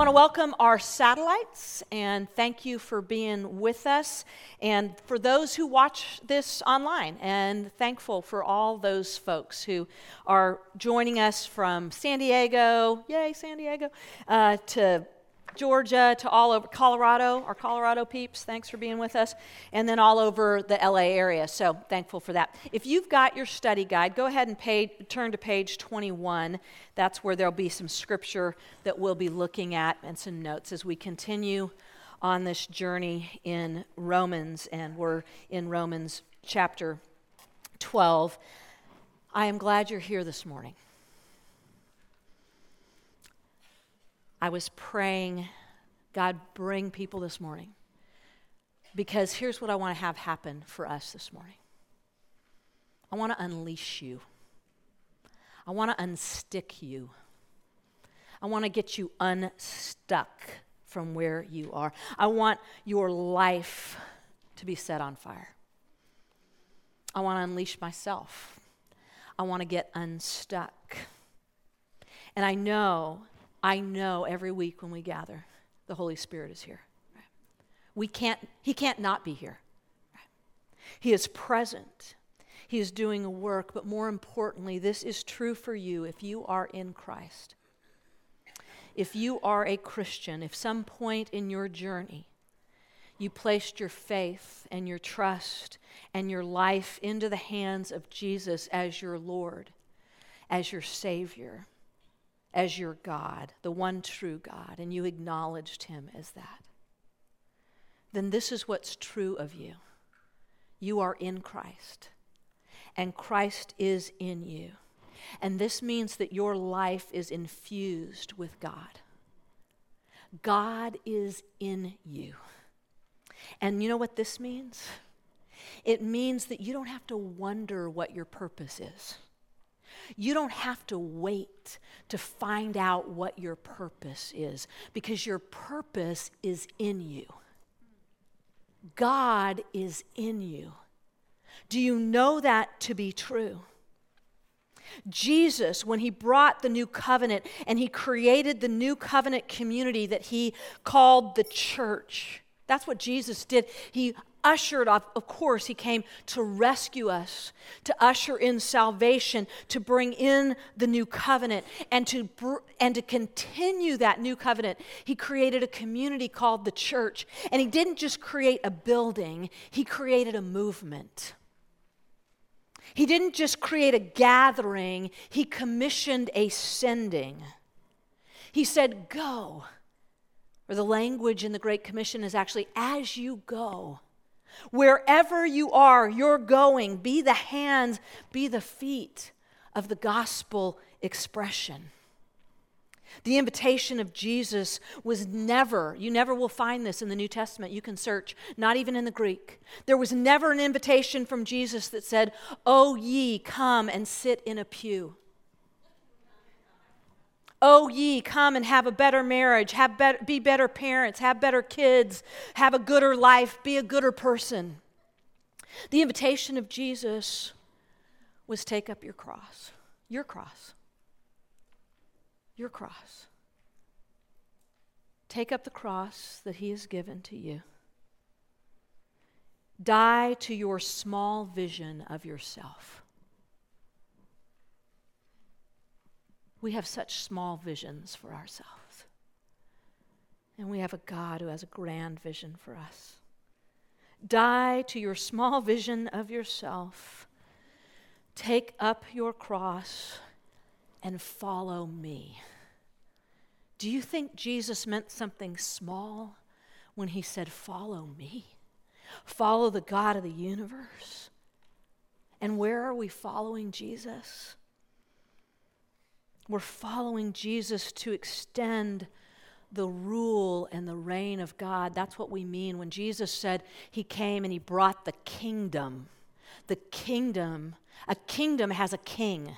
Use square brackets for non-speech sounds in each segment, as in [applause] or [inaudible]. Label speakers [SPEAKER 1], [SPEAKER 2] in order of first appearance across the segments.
[SPEAKER 1] want to welcome our satellites and thank you for being with us. And for those who watch this online, and thankful for all those folks who are joining us from San Diego, yay, San Diego, uh, to Georgia to all over Colorado, our Colorado peeps, thanks for being with us, and then all over the LA area. So thankful for that. If you've got your study guide, go ahead and turn to page 21. That's where there'll be some scripture that we'll be looking at and some notes as we continue on this journey in Romans, and we're in Romans chapter 12. I am glad you're here this morning. I was praying, God, bring people this morning. Because here's what I want to have happen for us this morning I want to unleash you, I want to unstick you, I want to get you unstuck from where you are. I want your life to be set on fire. I want to unleash myself. I want to get unstuck. And I know I know every week when we gather, the Holy Spirit is here. We can't, he can't not be here. He is present. He is doing a work, but more importantly, this is true for you if you are in Christ. If you are a Christian, if some point in your journey you placed your faith and your trust and your life into the hands of Jesus as your Lord, as your Savior, as your God, the one true God, and you acknowledged him as that, then this is what's true of you. You are in Christ, and Christ is in you. And this means that your life is infused with God. God is in you. And you know what this means? It means that you don't have to wonder what your purpose is. You don't have to wait to find out what your purpose is because your purpose is in you. God is in you. Do you know that to be true? Jesus, when he brought the new covenant and he created the new covenant community that he called the church, that's what Jesus did. He ushered, off. of course, he came to rescue us, to usher in salvation, to bring in the new covenant, and to, and to continue that new covenant. He created a community called the church. And he didn't just create a building, he created a movement. He didn't just create a gathering, he commissioned a sending. He said, Go. Or the language in the Great Commission is actually, as you go. Wherever you are, you're going. Be the hands, be the feet of the gospel expression. The invitation of Jesus was never, you never will find this in the New Testament. You can search, not even in the Greek. There was never an invitation from Jesus that said, Oh, ye, come and sit in a pew. Oh, ye, come and have a better marriage, have be better parents, have better kids, have a gooder life, be a gooder person. The invitation of Jesus was take up your cross, your cross, your cross. Take up the cross that He has given to you. Die to your small vision of yourself. We have such small visions for ourselves. And we have a God who has a grand vision for us. Die to your small vision of yourself. Take up your cross and follow me. Do you think Jesus meant something small when he said, Follow me? Follow the God of the universe? And where are we following Jesus? We're following Jesus to extend the rule and the reign of God. That's what we mean when Jesus said he came and he brought the kingdom. The kingdom, a kingdom has a king.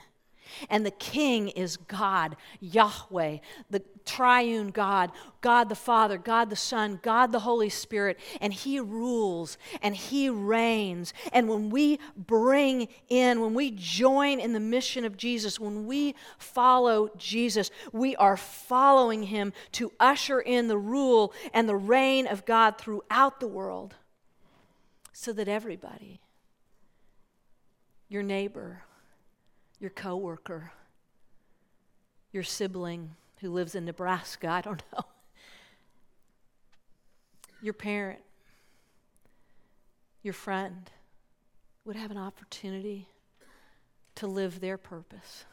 [SPEAKER 1] And the king is God, Yahweh, the triune God, God the Father, God the Son, God the Holy Spirit. And he rules and he reigns. And when we bring in, when we join in the mission of Jesus, when we follow Jesus, we are following him to usher in the rule and the reign of God throughout the world so that everybody, your neighbor, your coworker, your sibling who lives in Nebraska, I don't know, your parent, your friend would have an opportunity to live their purpose.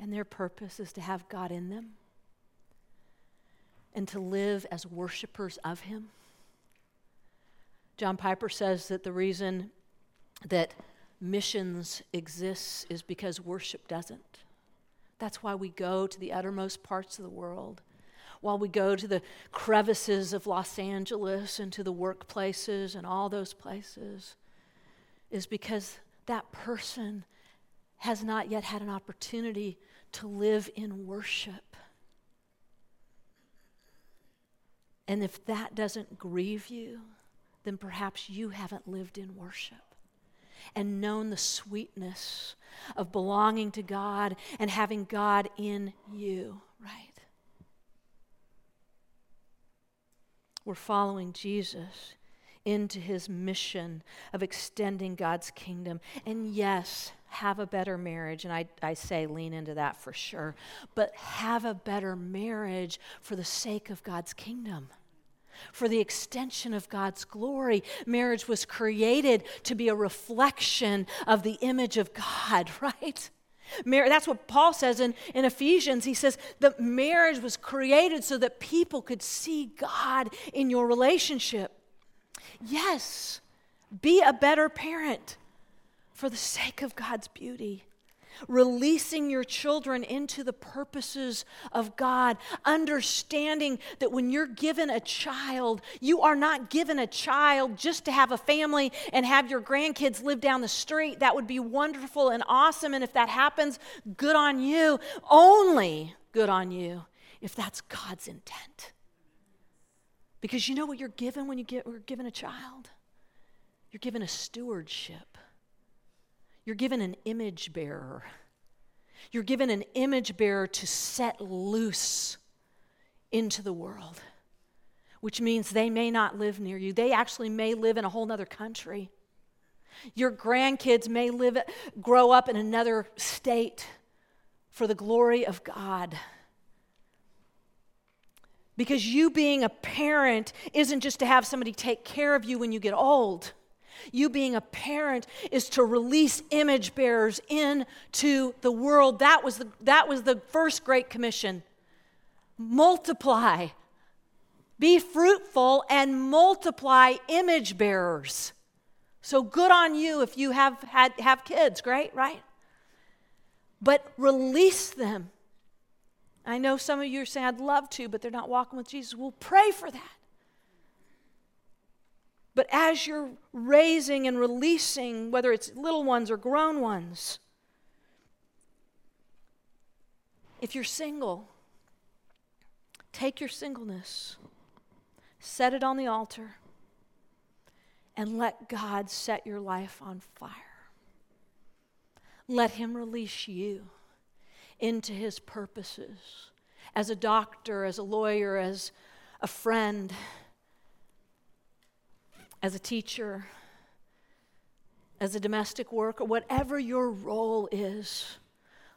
[SPEAKER 1] And their purpose is to have God in them and to live as worshipers of Him. John Piper says that the reason that missions exists is because worship doesn't. That's why we go to the uttermost parts of the world. While we go to the crevices of Los Angeles and to the workplaces and all those places, is because that person has not yet had an opportunity to live in worship. And if that doesn't grieve you, then perhaps you haven't lived in worship and known the sweetness of belonging to God and having God in you, right? We're following Jesus into his mission of extending God's kingdom. And yes, have a better marriage. And I, I say lean into that for sure. But have a better marriage for the sake of God's kingdom for the extension of God's glory. Marriage was created to be a reflection of the image of God, [laughs] right? Mar- that's what Paul says in, in Ephesians. He says that marriage was created so that people could see God in your relationship. Yes, be a better parent for the sake of God's beauty releasing your children into the purposes of God, understanding that when you're given a child, you are not given a child just to have a family and have your grandkids live down the street. That would be wonderful and awesome. And if that happens, good on you. Only good on you if that's God's intent. Because you know what you're given when you get, are given a child? You're given a stewardship. You're given an image bearer. You're given an image bearer to set loose into the world, which means they may not live near you. They actually may live in a whole other country. Your grandkids may live, grow up in another state for the glory of God. Because you being a parent isn't just to have somebody take care of you when you get old. You being a parent is to release image bearers into the world. That was the, that was the first Great Commission. Multiply, be fruitful, and multiply image bearers. So good on you if you have had have kids, great, right? But release them. I know some of you are saying, I'd love to, but they're not walking with Jesus. We'll pray for that. But as you're raising and releasing, whether it's little ones or grown ones, if you're single, take your singleness, set it on the altar, and let God set your life on fire. Let Him release you into His purposes as a doctor, as a lawyer, as a friend as a teacher, as a domestic worker, whatever your role is,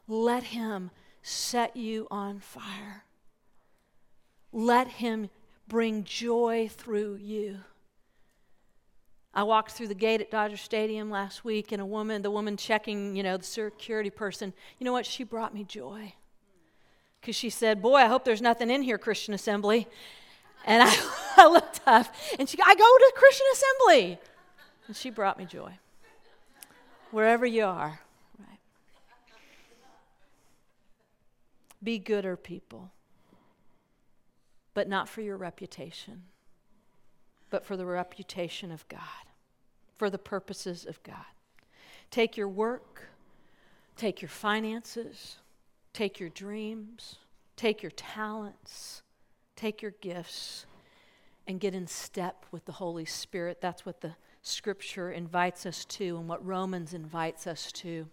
[SPEAKER 1] let Him set you on fire. Let Him bring joy through you. I walked through the gate at Dodger Stadium last week, and a woman, the woman checking, you know, the security person, you know what? She brought me joy. Because she said, Boy, I hope there's nothing in here, Christian Assembly. And I, [laughs] I looked up and she I go to Christian Assembly. And she brought me joy. Wherever you are, right? Be gooder people. But not for your reputation, but for the reputation of God, for the purposes of God. Take your work, take your finances, take your dreams, take your talents, take your gifts, and get in step with the Holy Spirit. That's what the scripture invites us to and what Romans invites us to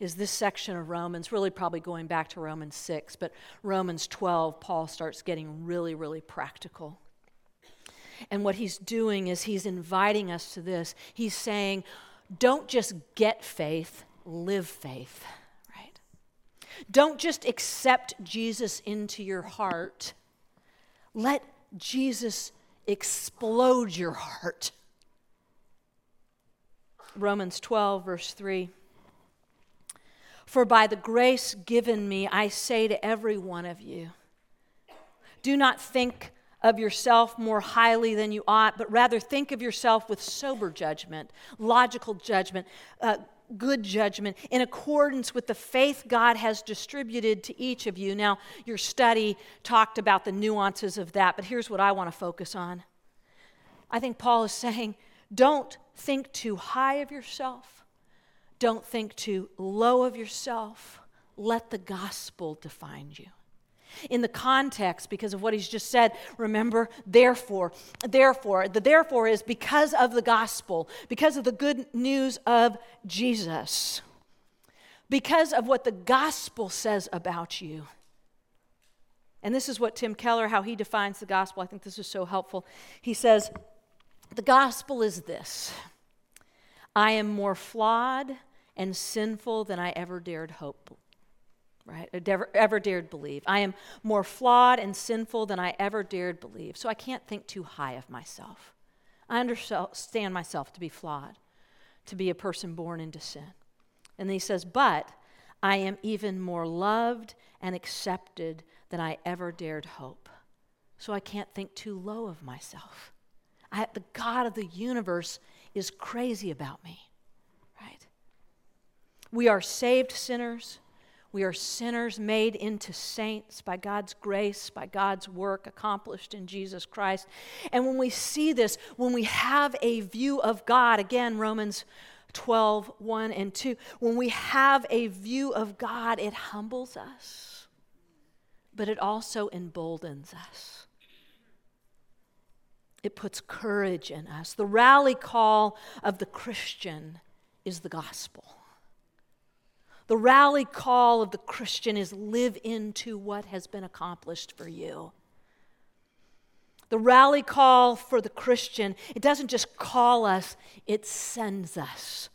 [SPEAKER 1] is this section of Romans, really probably going back to Romans 6, but Romans 12, Paul starts getting really, really practical. And what he's doing is he's inviting us to this. He's saying, don't just get faith, live faith, right? Don't just accept Jesus into your heart. Let Jesus explode your heart. Romans 12, verse 3. For by the grace given me, I say to every one of you, do not think of yourself more highly than you ought, but rather think of yourself with sober judgment, logical judgment, uh, good judgment, in accordance with the faith God has distributed to each of you. Now, your study talked about the nuances of that, but here's what I want to focus on. I think Paul is [laughs] saying, don't think too high of yourself, don't think too low of yourself. Let the gospel define you in the context because of what he's just said. Remember, therefore, therefore, the therefore is because of the gospel, because of the good news of Jesus, because of what the gospel says about you. And this is what Tim Keller, how he defines the gospel. I think this is so helpful. He says, The gospel is this I am more flawed and sinful than I ever dared hope right? Ever, ever dared believe. I am more flawed and sinful than I ever dared believe. So I can't think too high of myself. I understand myself to be flawed, to be a person born into sin. And he says, But I am even more loved and accepted than I ever dared hope. So I can't think too low of myself. I, the God of the universe is crazy about me, right? We are saved sinners we are sinners made into saints by God's grace, by God's work accomplished in Jesus Christ. And when we see this, when we have a view of God, again, Romans 12, 1 and 2, when we have a view of God, it humbles us, but it also emboldens us. It puts courage in us. The rally call of the Christian is the gospel. The rally call of the Christian is live into what has been accomplished for you. The rally call for the Christian, it doesn't just call us, it sends us.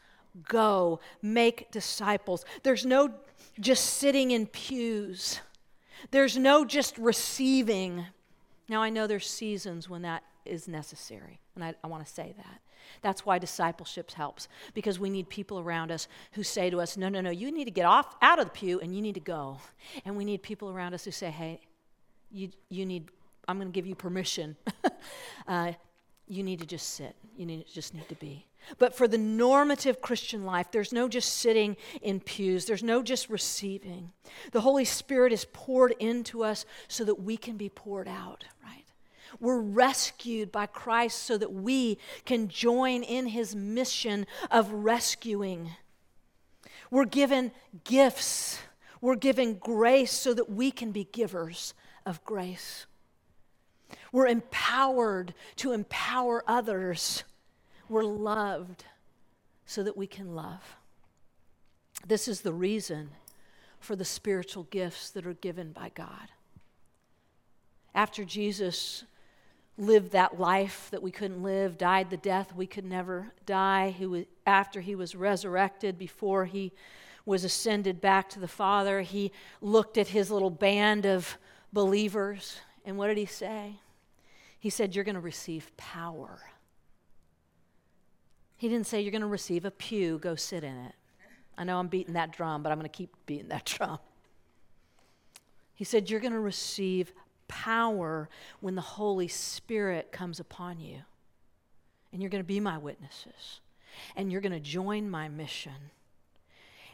[SPEAKER 1] Go, make disciples. There's no just sitting in pews, there's no just receiving. Now, I know there's seasons when that is necessary, and I, I want to say that. That's why discipleship helps, because we need people around us who say to us, No, no, no, you need to get off out of the pew and you need to go. And we need people around us who say, Hey, you, you need, I'm going to give you permission. [laughs] uh, you need to just sit. You need, just need to be. But for the normative Christian life, there's no just sitting in pews, there's no just receiving. The Holy Spirit is poured into us so that we can be poured out, right? We're rescued by Christ so that we can join in his mission of rescuing. We're given gifts, we're given grace so that we can be givers of grace. We're empowered to empower others. We're loved so that we can love. This is the reason for the spiritual gifts that are given by God. After Jesus lived that life that we couldn't live, died the death we could never die, who after he was resurrected, before he was ascended back to the Father, he looked at his little band of believers, and what did he say? He said, You're going to receive power. He didn't say, You're going to receive a pew, go sit in it. I know I'm beating that drum, but I'm going to keep beating that [laughs] drum. He said, You're going to receive power when the Holy Spirit comes upon you. And you're going to be my witnesses. And you're going to join my mission.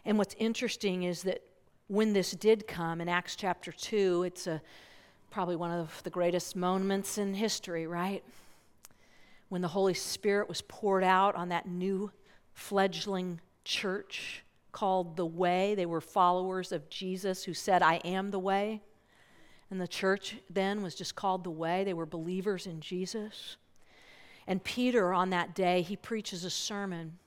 [SPEAKER 1] And what's interesting is that when this did come in Acts chapter 2, it's a, probably one of the greatest moments in history, right? When the Holy Spirit was poured out on that new fledgling church called the Way. They were followers of Jesus who said, I am the way. And the church then was just called the Way. They were believers in Jesus. And Peter, on that day, he preaches a sermon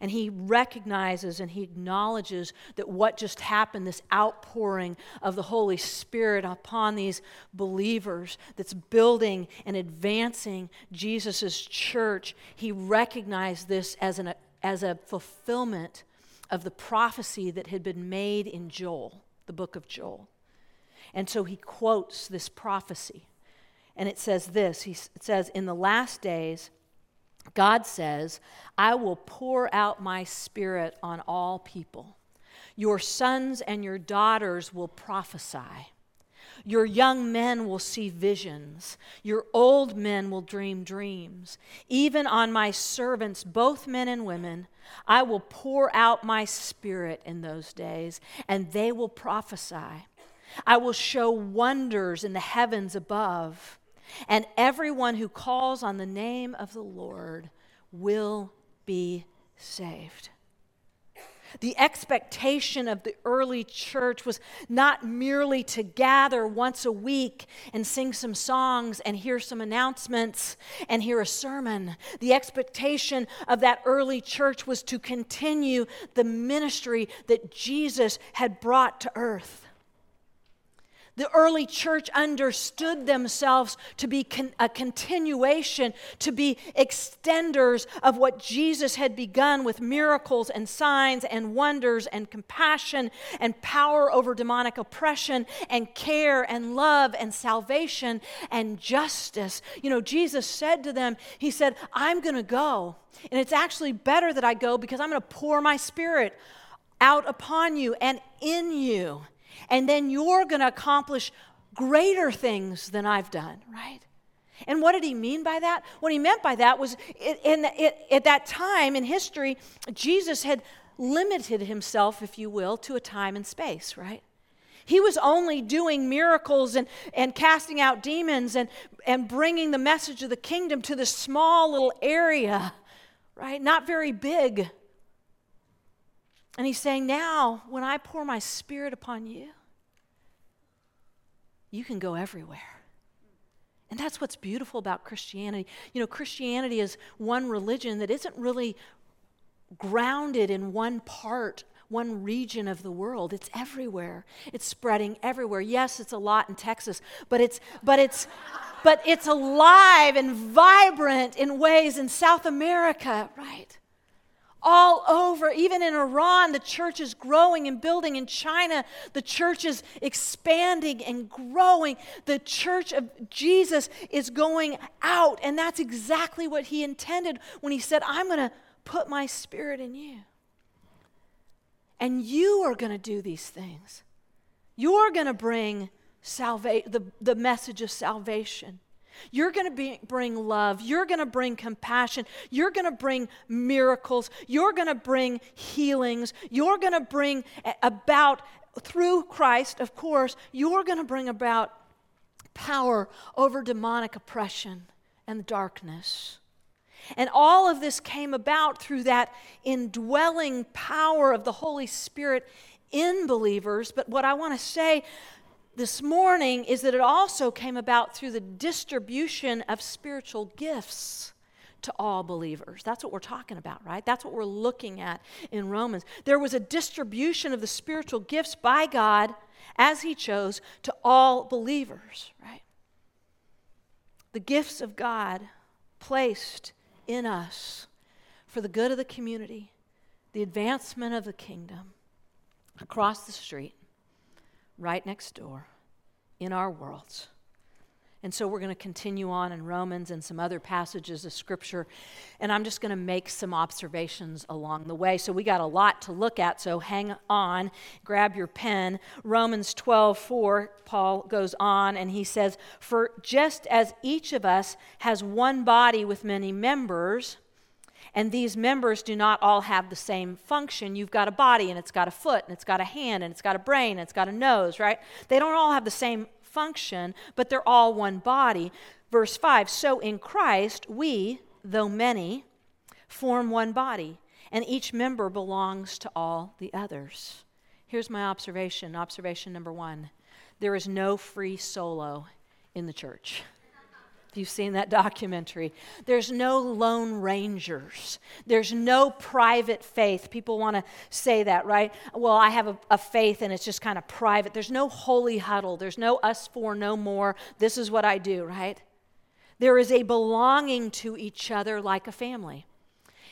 [SPEAKER 1] and he recognizes and he acknowledges that what just happened, this outpouring of the Holy Spirit upon these believers that's building and advancing Jesus' church, he recognized this as, an, as a fulfillment of the prophecy that had been made in Joel, the book of Joel. And so he quotes this prophecy. And it says this he, says, In the last days, God says, I will pour out my spirit on all people. Your sons and your daughters will prophesy. Your young men will see visions. Your old men will dream dreams. Even on my servants, both men and women, I will pour out my spirit in those days, and they will prophesy. I will show wonders in the heavens above and everyone who calls on the name of the Lord will be saved. The expectation of the early church was not merely to gather once a week and sing some songs and hear some announcements and hear a sermon. The expectation of that early church was to continue the ministry that Jesus had brought to earth. The early church understood themselves to be con- a continuation, to be extenders of what Jesus had begun with miracles and signs and wonders and compassion and power over demonic oppression and care and love and salvation and justice. You know, Jesus said to them, He said, I'm going to go. And it's actually better that I go because I'm going to pour my spirit out upon you and in you and then you're going to accomplish greater things than I've done, right? And what did he mean by that? What he meant by that was in, in, at that time in history, Jesus had limited himself, if you will, to a time and space, right? He was only doing miracles and, and casting out demons and, and bringing the message of the kingdom to this small little area, right? Not very big. And he's saying, Now, when I pour my spirit upon you, you can go everywhere. And that's what's beautiful about Christianity. You know, Christianity is one religion that isn't really grounded in one part, one region of the world. It's everywhere. It's spreading everywhere. Yes, it's a lot in Texas, but it's but it's but it's alive and vibrant in ways in South America, right? All over. Even in Iran, the church is growing and building. In China, the church is expanding and growing. The church of Jesus is going out. And that's exactly what he intended when he said, I'm going to put my spirit in you. And you are going to do these things. You're going to bring salva- the, the message of salvation. You're going to bring love. You're going to bring compassion. You're going to bring miracles. You're going to bring healings. You're going to bring about, through Christ, of course, you're going to bring about power over demonic oppression and darkness. And all of this came about through that indwelling power of the Holy Spirit in believers. But what I want to say this morning is that it also came about through the distribution of spiritual gifts to all believers. That's what we're talking about, right? That's what we're looking at in Romans. There was a distribution of the spiritual gifts by God as He chose to all believers, right? The gifts of God placed in us for the good of the community, the advancement of the kingdom across the street right next door in our worlds. And so we're going to continue on in Romans and some other passages of Scripture. And I'm just going to make some observations along the way. So we got a lot to look at, so hang on, grab your pen. Romans 12, 4, Paul goes on and he says, For just as each of us has one body with many members, and these members do not all have the same function. You've got a body, and it's got a foot, and it's got a hand, and it's got a brain, and it's got a nose, right? They don't all have the same function, but they're all one body. Verse 5 So in Christ, we, though many, form one body and each member belongs to all the others. Here's my observation observation number one there is no free solo in the church. You've seen that [laughs] documentary. There's no lone rangers. There's no private faith. People want to say that, right? Well, I have a, a, faith and it's just kind of private. There's no holy huddle. There's no us for no more. This is what I do, right? There is a belonging to each other like a family.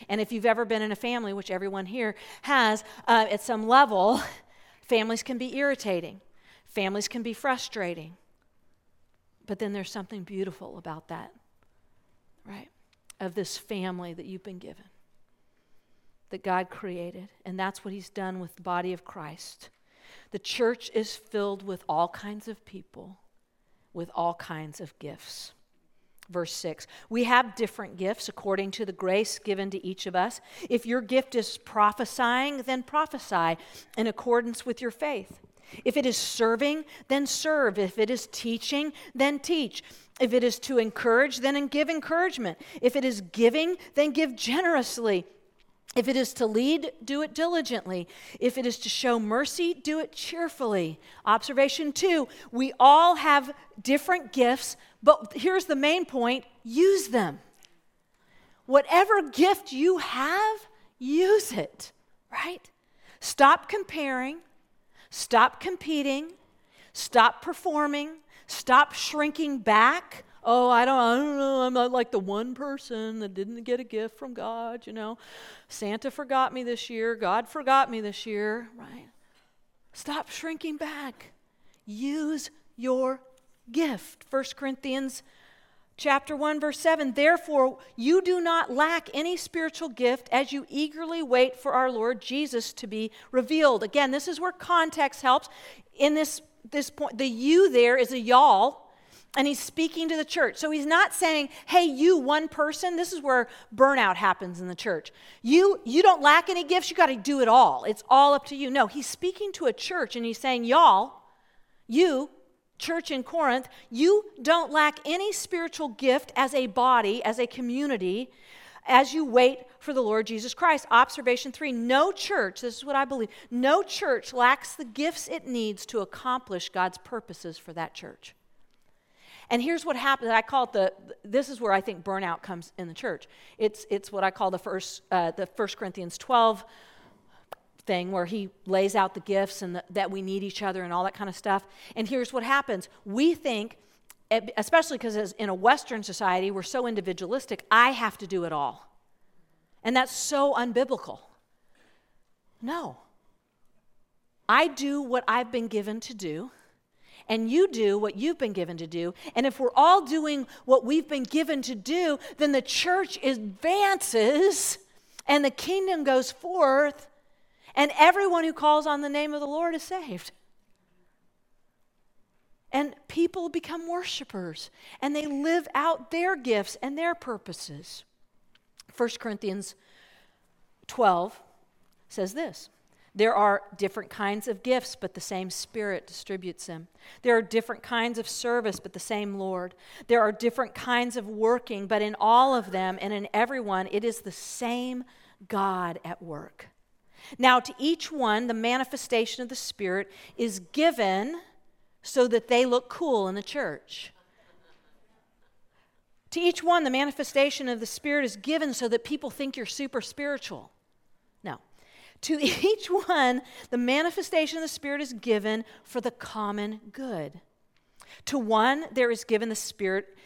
[SPEAKER 1] And if you've ever been in a family, which everyone here has, uh, at some level, [laughs] families can be irritating, families can be frustrating. But then there's something beautiful about that, right? Of this family that you've been given, that God created. And that's what He's done with the body of Christ. The church is filled with all kinds of people, with all kinds of gifts. Verse 6 We have different gifts according to the grace given to each of us. If your gift is prophesying, then prophesy in accordance with your faith. If it is serving, then serve. If it is teaching, then teach. If it is to encourage, then give encouragement. If it is giving, then give generously. If it is to lead, do it diligently. If it is to show mercy, do it cheerfully. Observation two we all have different gifts, but here's the main point use them. Whatever gift you have, use it, right? Stop comparing, stop competing, stop performing, stop shrinking back oh, I don't, I don't know, I'm not like the one person that didn't get a gift from God, you know. Santa forgot me this year, God forgot me this year, right? Stop shrinking back. Use your gift. 1 Corinthians chapter 1 verse 7 therefore you do not lack any spiritual gift as you eagerly wait for our lord jesus to be revealed again this is where context helps in this this point the you there is a y'all and he's speaking to the church. So he's not saying, "Hey, you one person, this is where burnout happens in the church. You you don't lack any gifts, you got to do it all. It's all up to you." No, he's speaking to a church and he's saying, "Y'all, you church in Corinth, you don't lack any spiritual gift as a body, as a community." As you wait for the Lord Jesus Christ. Observation three no church, this is what I believe, no church lacks the gifts it needs to accomplish God's purposes for that church. And here's what happens. I call it the. This is where I think burnout comes in the church. It's it's what I call the first uh, the First Corinthians 12 thing where he lays out the gifts and the, that we need each other and all that kind of stuff. And here's what happens. We think, especially because in a Western society we're so individualistic. I have to do it all, and that's so unbiblical. No. I do what I've been given to do and you do what you've been given to do. And if we're all doing what we've been given to do, then the church advances and the kingdom goes forth, and everyone who calls on the name of the Lord is saved. And people become worshipers and they live out their gifts and their purposes. 1 Corinthians 12 says this there are different kinds of gifts, but the same Spirit distributes them. There are different kinds of service, but the same Lord. There are different kinds of working, but in all of them and in everyone, it is the same God at work. Now, to each one, the manifestation of the Spirit is given so that they look cool in the church. To each one, the manifestation of the Spirit is given so that people think you're super spiritual. No. To [laughs] each one, the manifestation of the Spirit is given for the common good. To one, there is given the Spirit.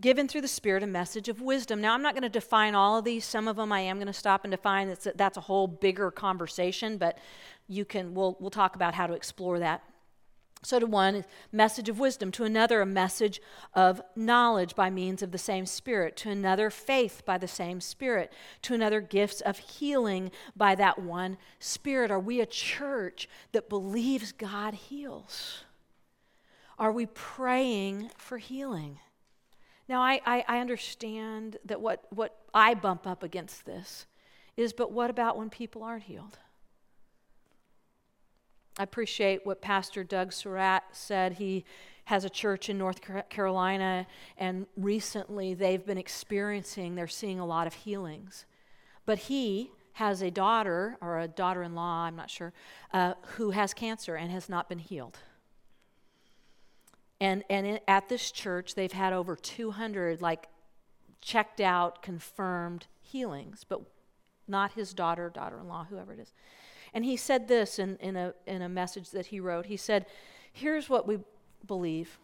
[SPEAKER 1] Given through the Spirit a message of wisdom. Now, I'm not going to define all of these. Some of them I am going to stop and define. That's a, that's a whole bigger conversation, but you can. We'll we'll talk about how to explore that. So, to one, message of wisdom. To another, a message of knowledge by means of the same Spirit. To another, faith by the same Spirit. To another, gifts of healing by that one Spirit. Are we a church that believes God heals? Are we praying for healing? Now, I, I, I understand that what, what I bump up against this is, but what about when people aren't healed? I appreciate what Pastor Doug Surratt said. He has a church in North Carolina, and recently they've been experiencing, they're seeing a lot of healings. But he has a daughter or a daughter in law, I'm not sure, uh, who has cancer and has not been healed. And, and at this church, they've had over 200 like checked out, confirmed healings, but not his daughter, daughter in law, whoever it is. And he said this in, in, a, in a message that he wrote. He said, Here's what we believe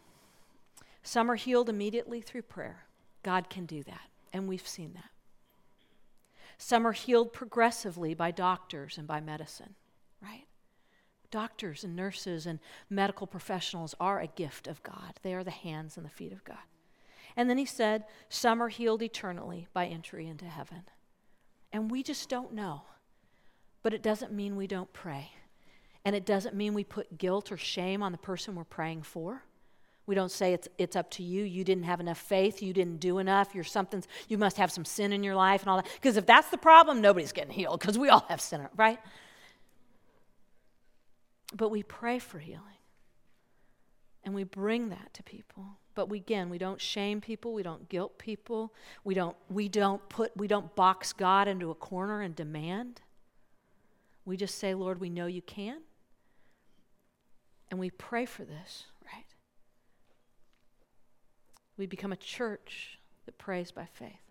[SPEAKER 1] some are healed immediately through prayer. God can do that, and we've seen that. Some are healed progressively by doctors and by medicine? Doctors and nurses and medical professionals are a gift of God. They are the hands and the feet of God. And then he said, Some are healed eternally by entry into heaven. And we just don't know. But it doesn't mean we don't pray. And it doesn't mean we put guilt or shame on the person we're praying for. We don't say it's, it's up to you. You didn't have enough faith. You didn't do enough. You're something, you must have some sin in your life and all that. Because if that's the problem, nobody's getting healed because we all have sin, right? But we pray for healing. And we bring that to people. But we, again, we don't shame people. We don't guilt people. We don't, we don't put, we don't box God into a corner and demand. We just say, Lord, we know you can. And we pray for this. Right? We become a church that prays by faith.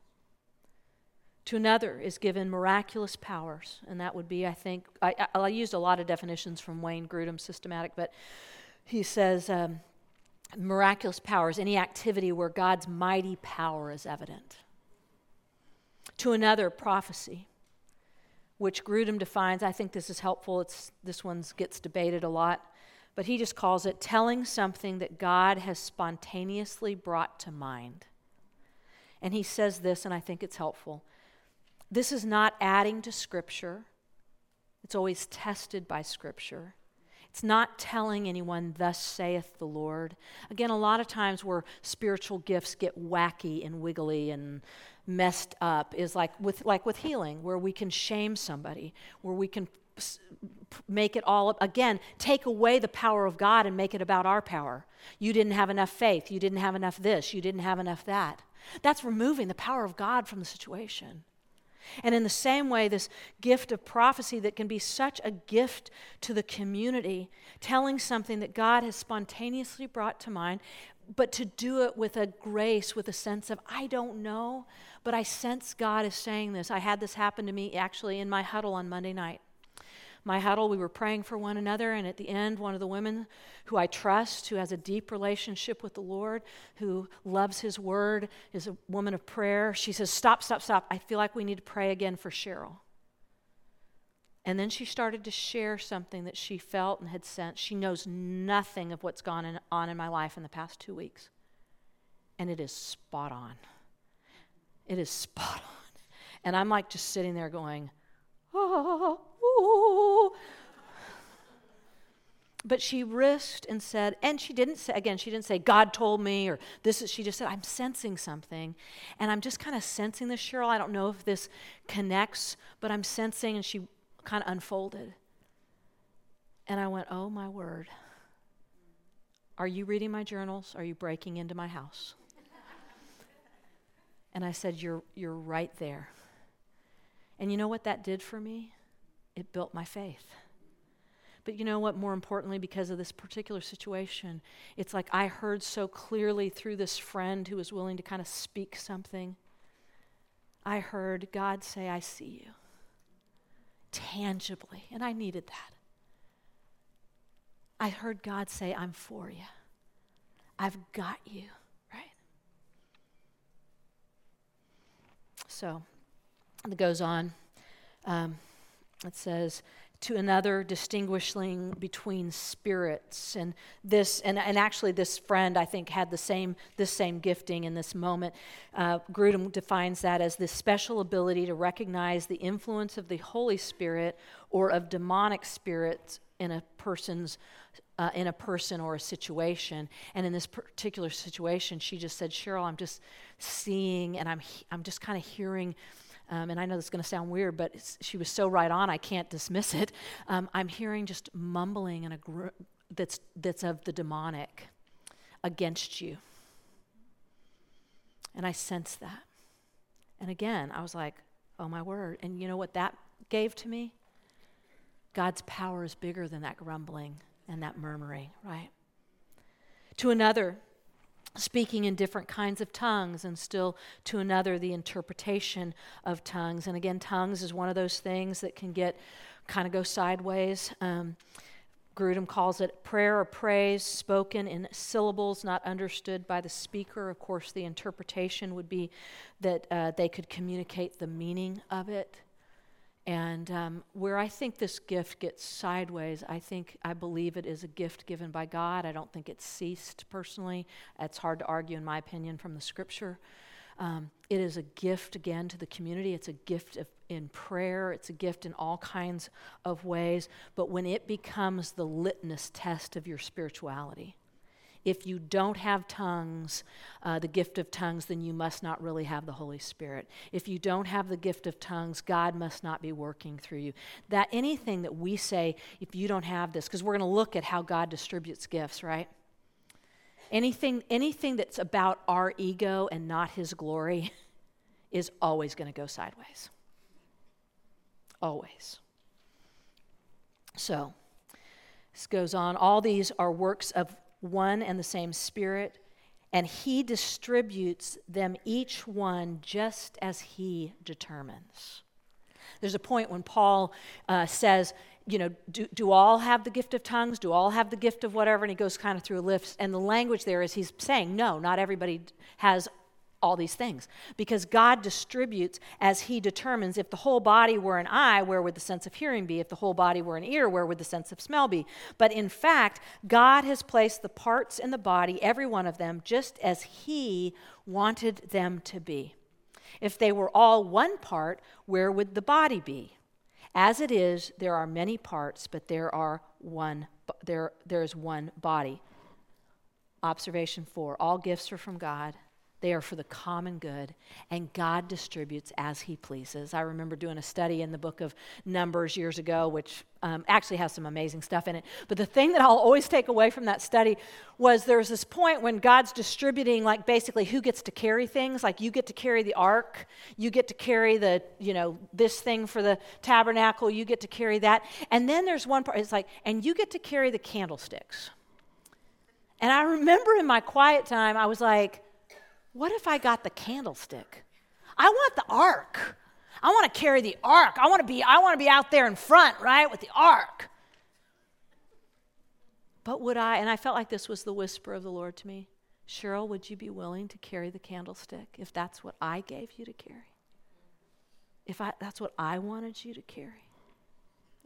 [SPEAKER 1] To another is given miraculous powers, and that would be, I think, I, I, I used a lot of definitions from Wayne Grudem's systematic, but he says um, miraculous powers, any activity where God's mighty power is evident. To another, prophecy, which Grudem defines, I think this is helpful. It's, this one gets debated a lot but he just calls it telling something that God has spontaneously brought to mind. And he says this, and I think it's helpful. This is not adding to Scripture, it's always tested by Scripture. It's not telling anyone, Thus saith the Lord. Again, a lot of times where spiritual gifts get wacky and wiggly and messed up is like with, like with healing, where we can shame somebody, where we can make it all again take away the power of god and make it about our power. You didn't have enough faith. You didn't have enough this. You didn't have enough that. That's removing the power of god from the situation and in the same way this gift of prophecy that can be such a gift to the community telling something that god has spontaneously brought to mind but to do it with a grace with a sense of i don't know but i sense god is saying this. I had this happen to me actually in my huddle on monday night my huddle, we were praying for one another, and at the end, one of the women who I trust, who has a deep relationship with the Lord, who loves His Word, is a woman of prayer, she says, Stop, stop, stop. I feel like we need to pray again for Cheryl. And then she started to share something that she felt and had sensed. She knows nothing of what's gone on in my life in the past two weeks. And it is spot on. It is spot on. And I'm like just sitting there going, oh, but she risked and said, and she didn't say, again, she didn't say, God told me, or this is, she just said, I'm sensing something. And I'm just kind of sensing this, Cheryl. I don't know if this connects, but I'm sensing, and she kind of unfolded. And I went, oh my word. Are you reading my journals? Are you breaking into my house? and I said, You're, you're right there. And you know what that did for me? it built my faith. But you know what? More importantly, because of this particular situation, it's like I heard so clearly through this friend who was willing to kind of speak something. I heard God say, I see you tangibly, and I needed that. I heard God say, I'm for you. I've got you, right? So it goes on. Um, it says, to another distinguishing between spirits and this and, and actually this friend i think had the same this same gifting in this moment uh, grudem defines that as the special ability to recognize the influence of the holy spirit or of demonic spirits in a person's uh, in a person or a situation and in this particular situation she just said cheryl i'm just seeing and i'm i'm just kind of hearing um, and I know this is going to sound weird, but she was so right on, I can't dismiss it. Um, I'm hearing just mumbling and a that's, that's of the demonic against you. And I sense that. And again, I was like, oh my word. And you know what that gave to me? God's power is bigger than that grumbling and that murmuring, right? To another, speaking in different kinds of tongues, and still to another, the interpretation of tongues. And again, tongues is one of those things that can get kind of go sideways. Um, Grudem calls it prayer or praise spoken in syllables not understood by the speaker. Of course, the interpretation would be that uh, they could communicate the meaning of it. And um, where I think this gift gets sideways, I think, I believe it is a gift given by God. I don't think it's ceased personally. It's hard to argue, in my opinion, from the scripture. Um, it is a gift, again, to the community. It's a gift of, in prayer. It's a gift in all kinds of ways. But when it becomes the litmus test of your spirituality, if you don't have tongues, uh, the gift of tongues, then you must not really have the Holy Spirit. If you don't have the gift of tongues, God must not be working through you. That anything that we say, if you don't have this, because we're going to look at how God distributes gifts, right? Anything, anything that's about our ego and not His glory [laughs] is always going to go sideways. Always. So, this goes on. All these are works of one and the same Spirit, and He distributes them each one just as He determines. There's a point when Paul uh, says, you know, do, do all have the gift of tongues? Do all have the gift of whatever? And he goes kind of through a list. And the language there is he's saying, no, not everybody has all these things because God distributes as He determines. If the whole body were an eye, where would the sense of hearing be? If the whole body were an ear, where would the sense of smell be? But in fact, God has placed the parts in the body, every one of them, just as He wanted them to be. If they were all one part, where would the body be? As it is, there are many parts, but there are one there there is one body. Observation 4. All gifts are from God they are for the common good, and God distributes as He pleases. I remember doing a study in the book of Numbers years ago, which um, actually has some amazing stuff in it. But the thing that I'll always take away from that study was there's this point when God's distributing, like basically who gets to carry things. Like you get to carry the ark, you get to carry the, you know, this thing for the tabernacle, you get to carry that. And then there's one part, it's like, and you get to carry the candlesticks. And I remember in my quiet time, I was like, what if I got the candlestick? I want the ark. I want to carry the ark. I want to be I want to be out there in front, right, with the ark. But would I, and I felt like this was the whisper of the Lord to me, Cheryl, would you be willing to carry the candlestick if that's what I gave you to carry? If I, that's what I wanted you to carry?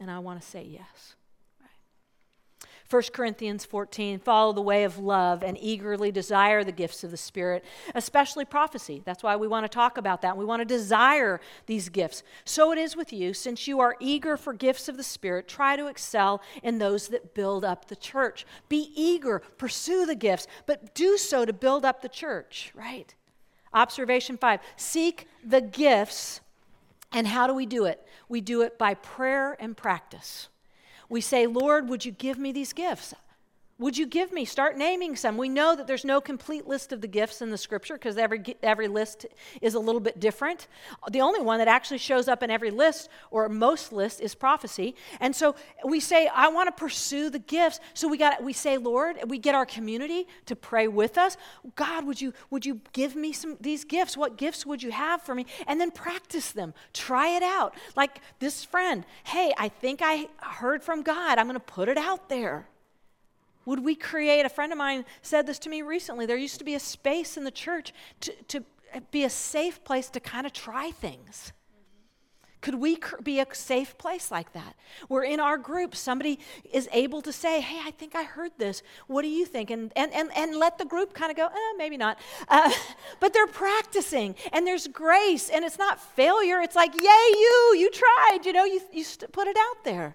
[SPEAKER 1] And I want to say yes. 1 Corinthians 14, follow the way of love and eagerly desire the gifts of the Spirit, especially prophecy. That's why we want to talk about that. We want to desire these gifts. So it is with you. Since you are eager for gifts of the Spirit, try to excel in those that build up the church. Be eager, pursue the gifts, but do so to build up the church, right? Observation five seek the gifts. And how do we do it? We do it by prayer and practice we say, Lord, would you give me these gifts? Would you give me? Start naming some. We know that there's no complete list of the gifts in the scripture because every, every list is a little bit different. The only one that actually shows up in every list or most lists is prophecy. And so we say, I want to pursue the gifts. So we got we say, Lord, we get our community to pray with us. God, would you would you give me some these gifts? What gifts would you have for me? And then practice them. Try it out. Like this friend, hey, I think I heard from God. I'm going to put it out there. Would we create, a friend of mine said this to me recently, there used to be a space in the church to, to be a safe place to kind of try things. Could we be a safe place like that? Where in our group, somebody is able to say, Hey, I think I heard this. What do you think? And, and, and, and let the group kind of go, eh, maybe not. Uh, [laughs] but they're practicing, and there's grace, and it's not failure. It's like, Yay, you, you tried. You know, you, you put it out there.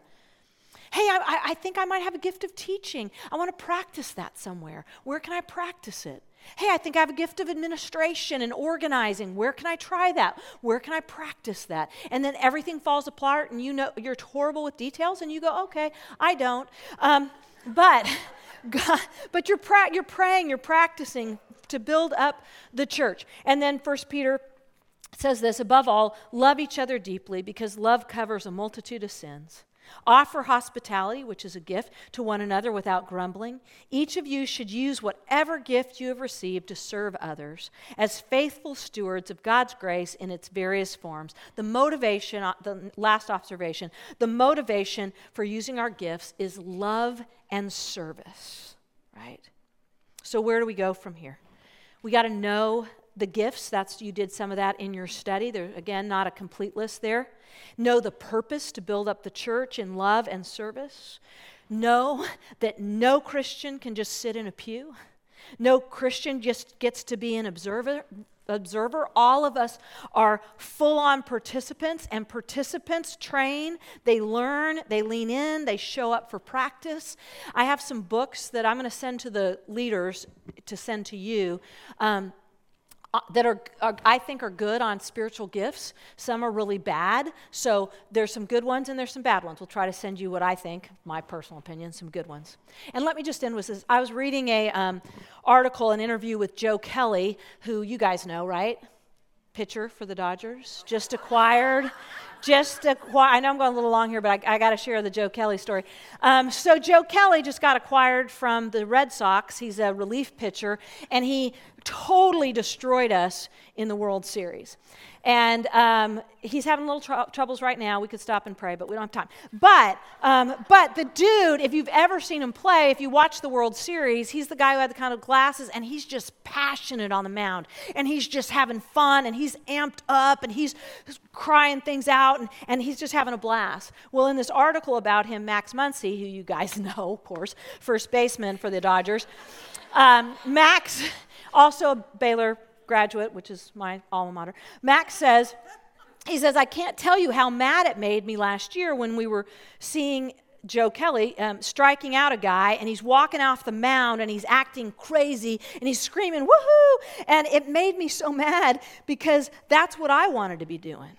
[SPEAKER 1] Hey, I, I think I might have a gift of teaching. I want to practice that somewhere. Where can I practice it? Hey, I think I have a gift of administration and organizing. Where can I try that? Where can I practice that? And then everything falls apart, and you know you're horrible with details, and you go, okay, I don't. Um, but, [laughs] God, but you're pra- you're praying, you're practicing to build up the church. And then First Peter says this above all, love each other deeply because love covers a multitude of sins. Offer hospitality, which is a gift, to one another without grumbling. Each of you should use whatever gift you have received to serve others as faithful stewards of God's grace in its various forms. The motivation, uh, the last observation, the motivation for using our gifts is love and service, right? So, where do we go from here? We got to know the gifts. That's you did some of that in your study. There again, not a complete list there. Know the purpose to build up the church in love and service. Know that no Christian can just sit in a pew. No Christian just gets to be an observer. Observer, all of us are full on participants, and participants train, they learn, they lean in, they show up for practice. I have some books that I'm going to send to the leaders to send to you. Um, uh, that are, are, I think are good on spiritual gifts. Some are really bad. So there's some good ones and there's some bad ones. We'll try to send you what I think, my personal opinion, some good ones. And let me just end with this. I was reading a um, article, an interview with Joe Kelly, who you guys know, right? Pitcher for the Dodgers, just acquired just I know I'm going a little long here, but I, I got to share the Joe Kelly story. Um, so Joe Kelly just got acquired from the Red Sox. He's a relief pitcher, and he totally destroyed us in the World Series. And um, he's having little tr- troubles right now. We could stop and pray, but we don't have time. But, um, but the dude, if you've ever seen him play, if you watch the World Series, he's the guy who had the kind of glasses, and he's just passionate on the mound. And he's just having fun, and he's amped up, and he's crying things out, and, and he's just having a blast. Well, in this article about him, Max Muncy, who you guys [laughs] know, of course, first baseman for the Dodgers, um, Max, also a Baylor graduate, which is my alma mater, Max says, he says, I can't tell you how mad it made me last year when we were seeing Joe Kelly um, striking out a guy, and he's walking off the mound and he's acting crazy and he's screaming, woohoo! And it made me so mad because that's what I wanted to be doing.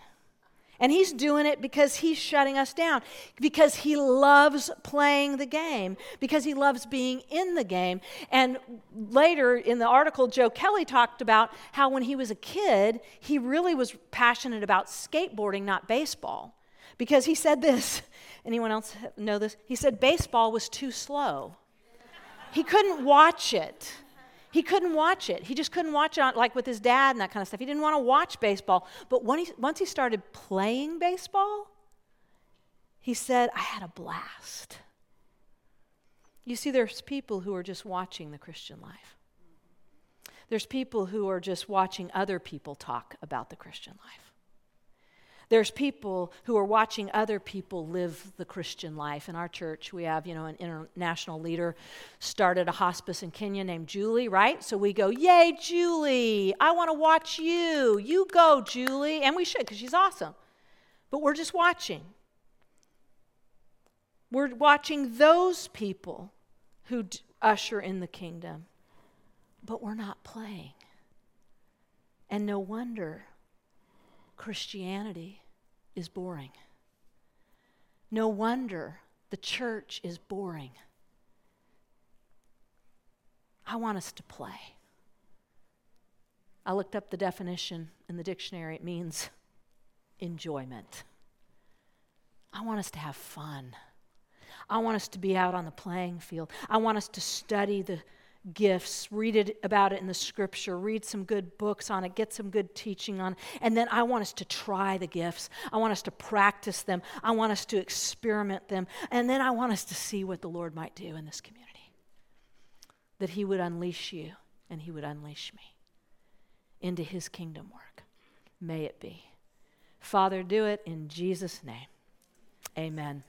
[SPEAKER 1] And he's doing it because he's shutting us down, because he loves playing the game, because he loves being in the game. And later in the article, Joe Kelly talked about how when he was a kid, he really was passionate about skateboarding, not baseball. Because he said this [laughs] anyone else know this? He said baseball was too slow. He couldn't watch it. He couldn't watch it. He just couldn't watch it on, like with his dad and that kind of stuff. He didn't want to watch baseball. But when he, once he started playing baseball, he said, I had a blast. You see, there's people who are just watching the Christian life. There's people who are just watching other people talk about the Christian life. There's people who are watching other people live the Christian life. In our church, we have, you know, an international leader started a hospice in Kenya named Julie, right? So we go, Yay, Julie, I want to watch you. You go, Julie. And we should, because she's awesome. But we're just watching. We're watching those people who d- usher in the kingdom, but we're not playing. And no wonder Christianity is boring. No wonder the church is boring. I want us to play. I looked up the definition in the dictionary. It means enjoyment. I want us to have fun. I want us to be out on the playing field. I want us to study the gifts, read it about it in the scripture, read some good books on it, get some good teaching on it. And then I want us to try the gifts. I want us to practice them. I want us to experiment them. And then I want us to see what the Lord might do in this community. That He would unleash you and He would unleash me into His kingdom work. May it be. Father, do it in Jesus' name. Amen.